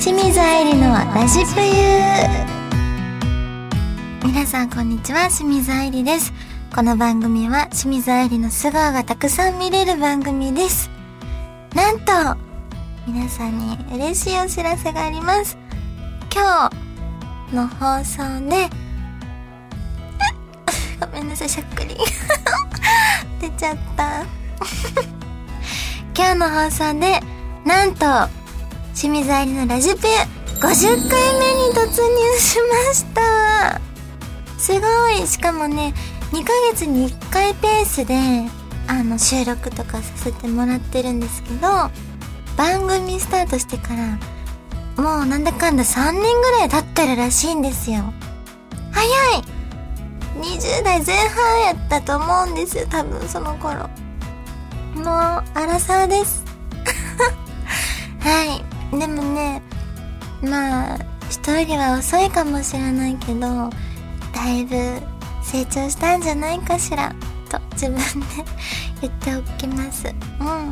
清水愛理のラジプユ皆さんこんにちは。清水愛理です。この番組は清水愛理の素顔がたくさん見れる番組です。なんと皆さんに嬉しいお知らせがあります。今日の放送で ごめんなさいしゃっくり。出ちゃった。今日の放送でなんと清水愛理のラジプ50回目に突入しました。すごい。しかもね2ヶ月に1回ペースであの収録とかさせてもらってるんですけど番組スタートしてからもうなんだかんだ3年ぐらい経ってるらしいんですよ。早い。20代前半やったと思うんですよ多分その頃。もうアラサーです。はい。でもねまあ人よりは遅いかもしれないけどだいぶ成長したんじゃないかしらと自分で 言っておきます。うん。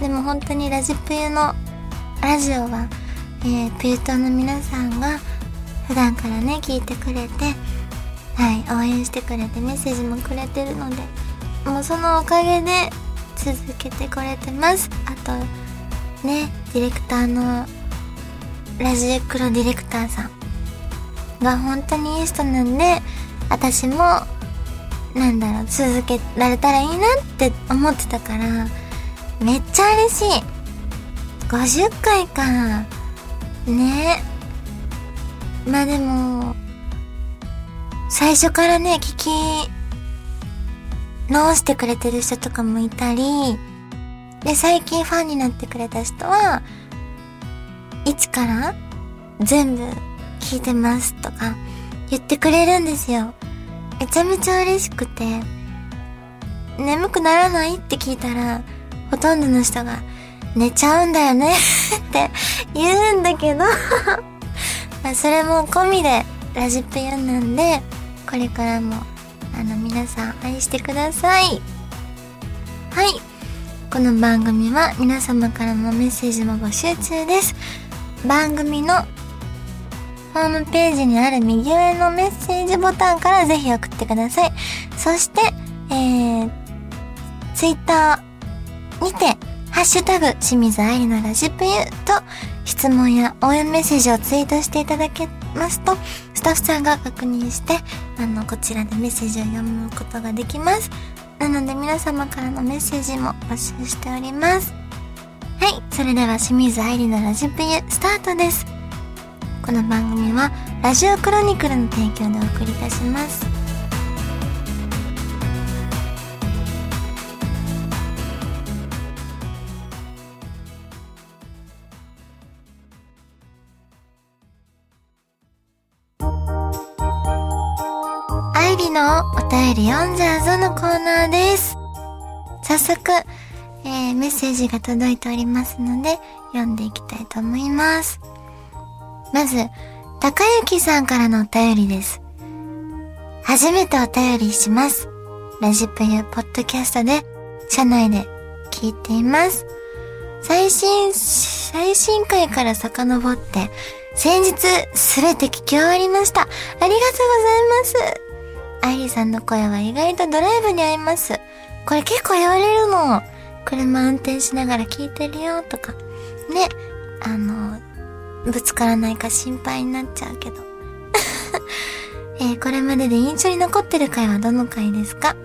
でも本当にラジプユのラジオは、えー、ピュートの皆さんが普段からね聞いてくれてはい応援してくれてメッセージもくれてるのでもうそのおかげで続けてこれてます。あとねディレクターのラジエクロディレクターさん。が本当にいい人なんで私もなんだろう続けられたらいいなって思ってたからめっちゃ嬉しい。50回か。ね。まあでも最初からね聞き直してくれてる人とかもいたりで最近ファンになってくれた人はいつから全部聞いてますとか言ってくれるんですよ。めちゃめちゃ嬉しくて眠くならないって聞いたらほとんどの人が寝ちゃうんだよね って言うんだけど まあそれも込みでラジプユなんでこれからもあの皆さん愛してください。はい。この番組は皆様からのメッセージも募集中です。番組のホームページにある右上のメッセージボタンからぜひ送ってください。そしてえー、ツイッターにてハッシュタグ清水愛理のラジプユと質問や応援メッセージをツイートしていただけますとスタッフさんが確認してあのこちらでメッセージを読むことができます。なので皆様からのメッセージも募集しております。はいそれでは清水愛理のラジプユスタートです。この番組はラジオクロニクルの提供でお送りいたします。愛理の便り読んじゃうぞのコーナーです早速、えー、メッセージが届いておりますので読んでいきたいと思いますまず、高幸さんからのお便りです。初めてお便りします。ラジプユポッドキャストで、社内で聞いています。最新、最新回から遡って、先日すべて聞き終わりました。ありがとうございます。愛理さんの声は意外とドライブに合います。これ結構言われるの。車運転しながら聞いてるよとか。ね。あの、ぶつからないか心配になっちゃうけど。えー、これまでで印象に残ってる回はどの回ですか？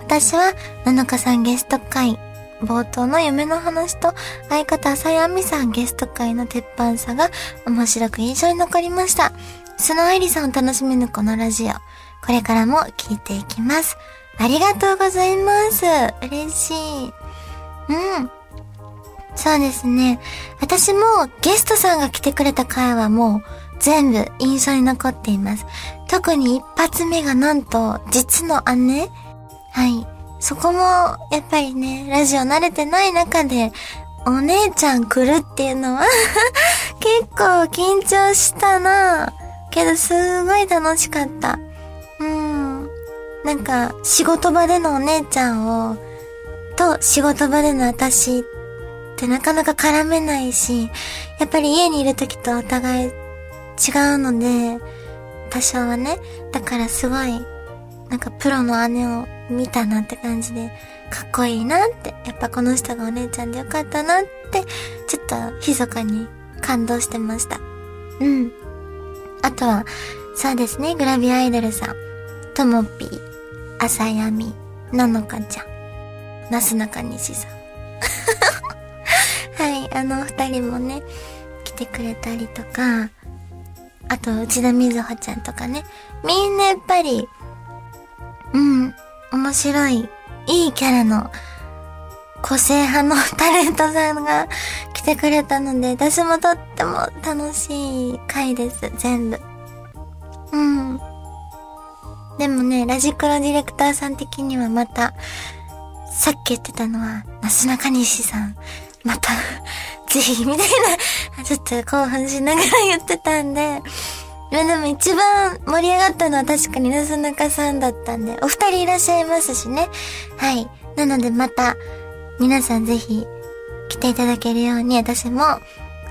私は、七日さんゲスト回、冒頭の夢の話と、相方浅井亜美さんゲスト回の鉄板さが面白く印象に残りました。その愛理さんを楽しみぬこのラジオ。これからも聞いていきます。ありがとうございます。嬉しい。うん。そうですね。私もゲストさんが来てくれた回はもう全部印象に残っています。特に一発目がなんと実の姉はい。そこもやっぱりね、ラジオ慣れてない中でお姉ちゃん来るっていうのは 結構緊張したなけどすごい楽しかった。なんか仕事場でのお姉ちゃんをと仕事場での私ってなかなか絡めないし、やっぱり家にいる時とお互い違うので、多少はね。だからすごい、なんかプロの姉を見たなって感じで、かっこいいなって、やっぱこの人がお姉ちゃんでよかったなって、ちょっと密かに感動してました。うん。あとは、そうですね、グラビアアイドルさん。ともぴー、あさやみ、ののかちゃん、なすなかにしさん。はい、あの二人もね、来てくれたりとか、あと、内田瑞穂ちゃんとかね。みんなやっぱり、うん、面白い、いいキャラの、個性派の タレントさんが来てくれたので、私もとっても楽しい回です、全部。うん。でもね、ラジクロディレクターさん的にはまた、さっき言ってたのは、なすなかにしさん、また ぜひ、みたいな、ちょっと興奮しながら言ってたんで、まあでも一番盛り上がったのは確かになすなかさんだったんで、お二人いらっしゃいますしね。はい。なのでまた、皆さんぜひ、来ていただけるように私も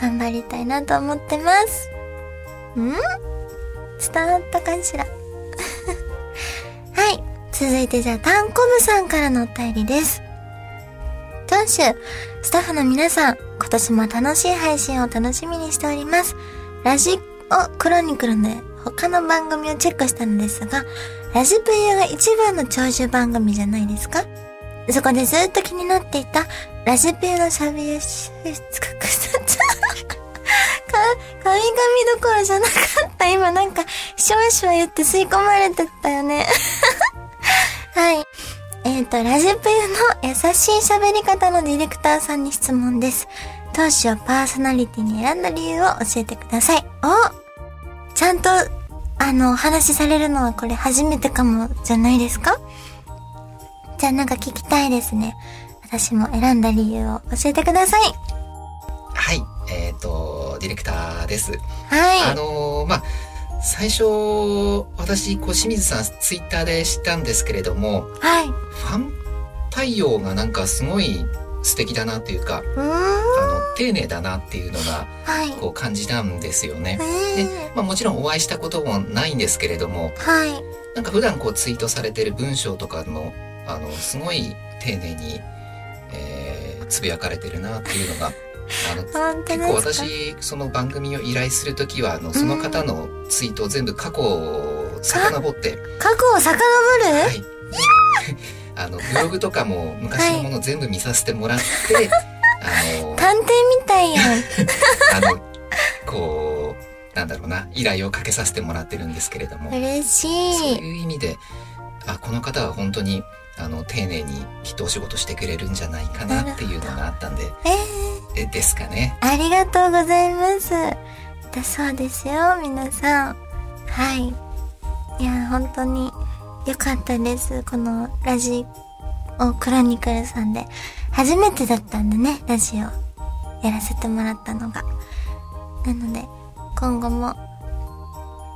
頑張りたいなと思ってます。ん？伝わったかしら？はい。続いてじゃあ、タンコブさんからのお便りです。当主、スタッフの皆さん、今年も楽しい配信を楽しみにしております。ラジオクロニクルで他の番組をチェックしたのですが、ラジプユが一番の長寿番組じゃないですか？そこでずっと気になっていた、ラジプユのサビエシスが腐っちゃう。か、神々どころじゃなかった。今なんか、シュワシュワ言って吸い込まれてったよね。はい。えっ、ー、と、ラジプユの優しい喋り方のディレクターさんに質問です。当初をパーソナリティに選んだ理由を教えてください。おちゃんと、あの、お話しされるのはこれ初めてかもじゃないですか？じゃあなんか聞きたいですね。私も選んだ理由を教えてください。はい。えっ、ー、と、ディレクターです。はい。あのー、まあ、最初、私、こう、清水さん、ツイッターで知ったんですけれども、はい。ファン対応がなんかすごい素敵だなっていうか、あの、丁寧だなっていうのが、こう感じたんですよね。で、まあもちろんお会いしたこともないんですけれども、はい。なんか普段こうツイートされてる文章とかの、あの、すごい丁寧に、えー、つぶやかれてるなっていうのが、あの結構私その番組を依頼するときはあのその方のツイートを全部過去を遡って。過去を遡る？はい。あのブログとかも昔のもの全部見させてもらって、はい、あの探偵みたいやん。あのこうなんだろうな依頼をかけさせてもらってるんですけれども。嬉しい。そういう意味であこの方は本当にあの丁寧にきっとお仕事してくれるんじゃないかなっていうのがあったんで、えー、ですかね。ありがとうございます。だそうですよ皆さん。はい。いや本当によかったです。このラジオクロニクルさんで。初めてだったんでねラジオやらせてもらったのが。なので今後も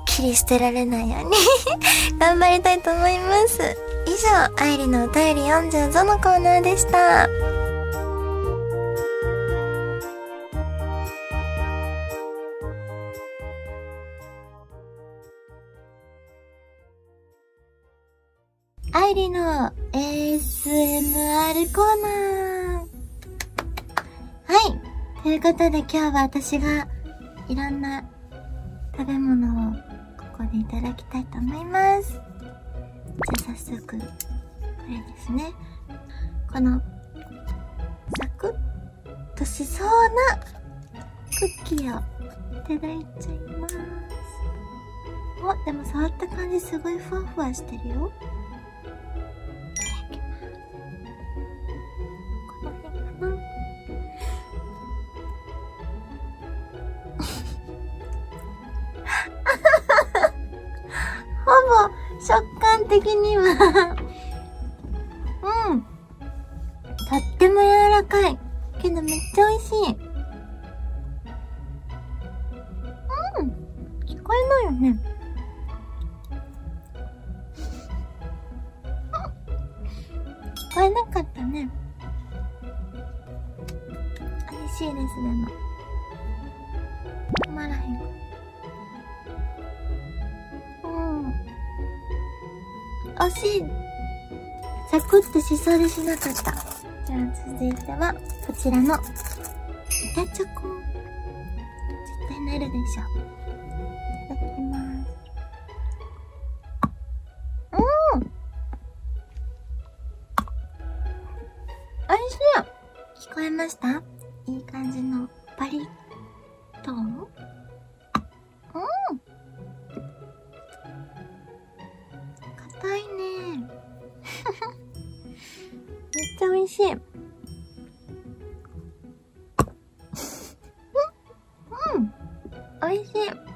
切り捨てられないように 頑張りたいと思います。以上、愛理のお便り読んじゃうぞのコーナーでした。愛理の ASMR コーナー。はい。ということで今日は私がいろんな食べ物をここでいただきたいと思います。じゃあ早速、これですね。この、サクッとしそうなクッキーをいただいちゃいます。お、でも触った感じすごいふわふわしてるよ。らかい。けどめっちゃ美味しい。うん。聞こえないよね。聞こえなかったね。しいです、でも。止まらへん。うん。惜しい。サクッとしそうでしなかった。じゃあ続いては、こちらの、板チョコ。絶対なるでしょ。いただきます。うんおいしい聞こえました？ちゃ美味しい。うん。美味しい。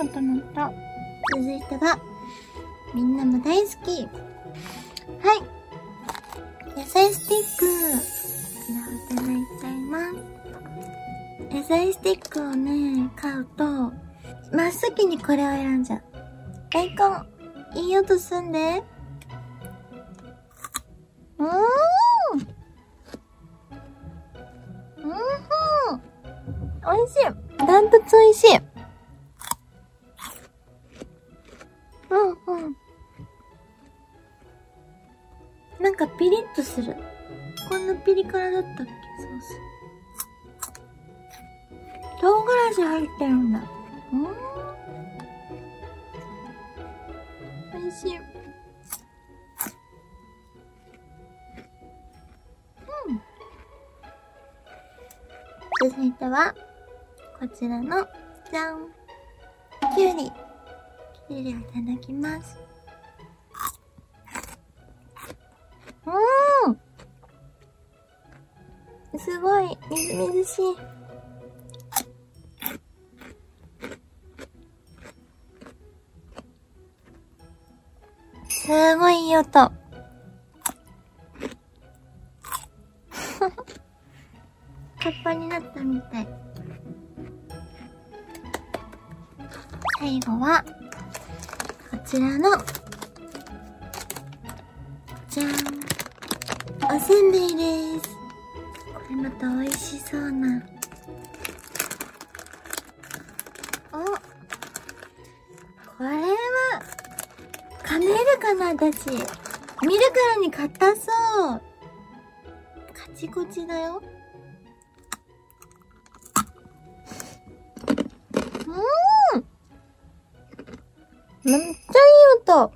うんいい音鳴った続いてはみんなも大好きはい野菜スティックこちらをいただいちゃいます野菜スティックをね、買うと、真っ先にこれを選んじゃう。大根、いい音すんで。うーん。うんふん。美味しい。ダントツ美味しい。うんうん。なんかピリッとする。こんなピリ辛だったっけ？ソース。唐辛子入ってるんだ。うん。美味しい。うん。続いては、こちらの、じゃん。きゅうり。きゅうりをいただきます。うん。すごい、みずみずしい。すごいいい音。カッパになったみたい。最後は、こちらの、じゃん。おせんべいです。これまた美味しそうな。おこれは、噛めるかな私。見るからに硬そう。カチコチだよ。めっちゃいい音。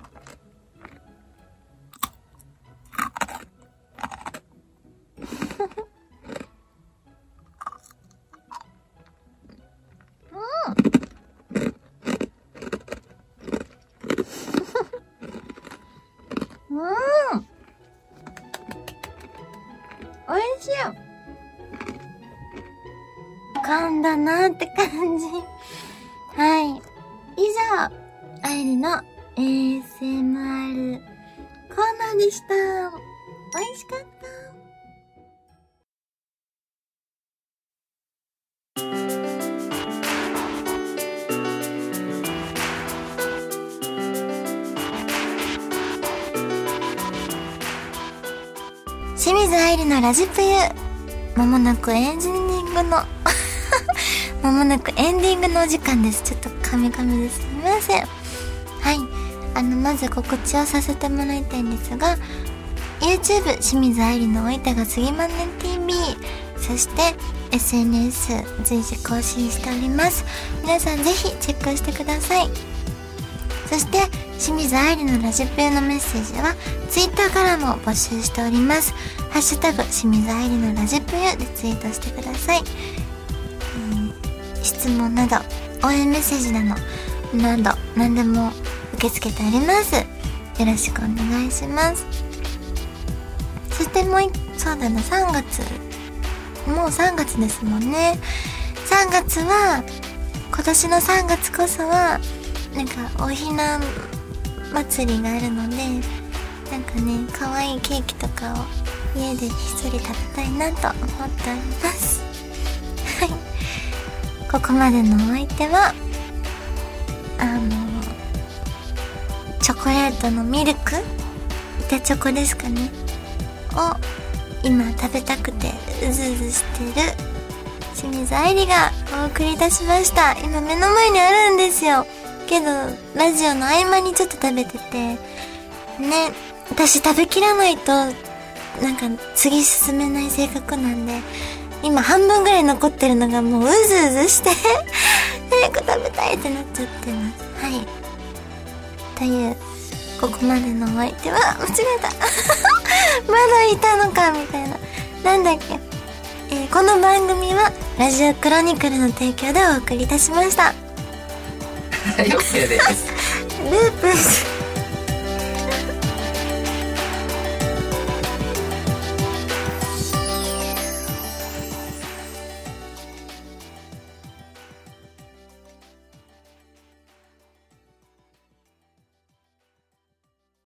あいりの ASMR コーナーでした。美味しかった。清水愛理のラジプユまもなくエンジニングのまもなくエンディングの お時間ですちょっとカミカミですすみませんあのまず告知をさせてもらいたいんですが YouTube 清水愛理のおいたが次まんねん TV そして SNS 随時更新しております。皆さんぜひチェックしてください。そして清水愛理のラジプユのメッセージは Twitter からも募集しております。ハッシュタグ清水愛理のラジプユでツイートしてください、うん質問など応援メッセージなどなど何でも受け付けております。よろしくお願いします。そしてもう一そうだな3月。もう3月ですもんね。3月は今年の3月こそはなんかおひな祭りがあるのでなんかね可愛いケーキとかを家でひっそり食べたいなと思っております。はい。ここまでのお相手はあのチョコレートのミルク？板チョコですかね。を今食べたくてうずうずしてる清水愛理がお送りいたしました。今目の前にあるんですよ。けどラジオの合間にちょっと食べてて。ね私食べきらないとなんか次進めない性格なんで今半分ぐらい残ってるのがもううずうずして 早く食べたいってなっちゃってます。というここまでのお相手は間違えた。まだいたのかみたいな。なんだっけ。えー、この番組はラジオクロニクルの提供でお送りいたしました。ループ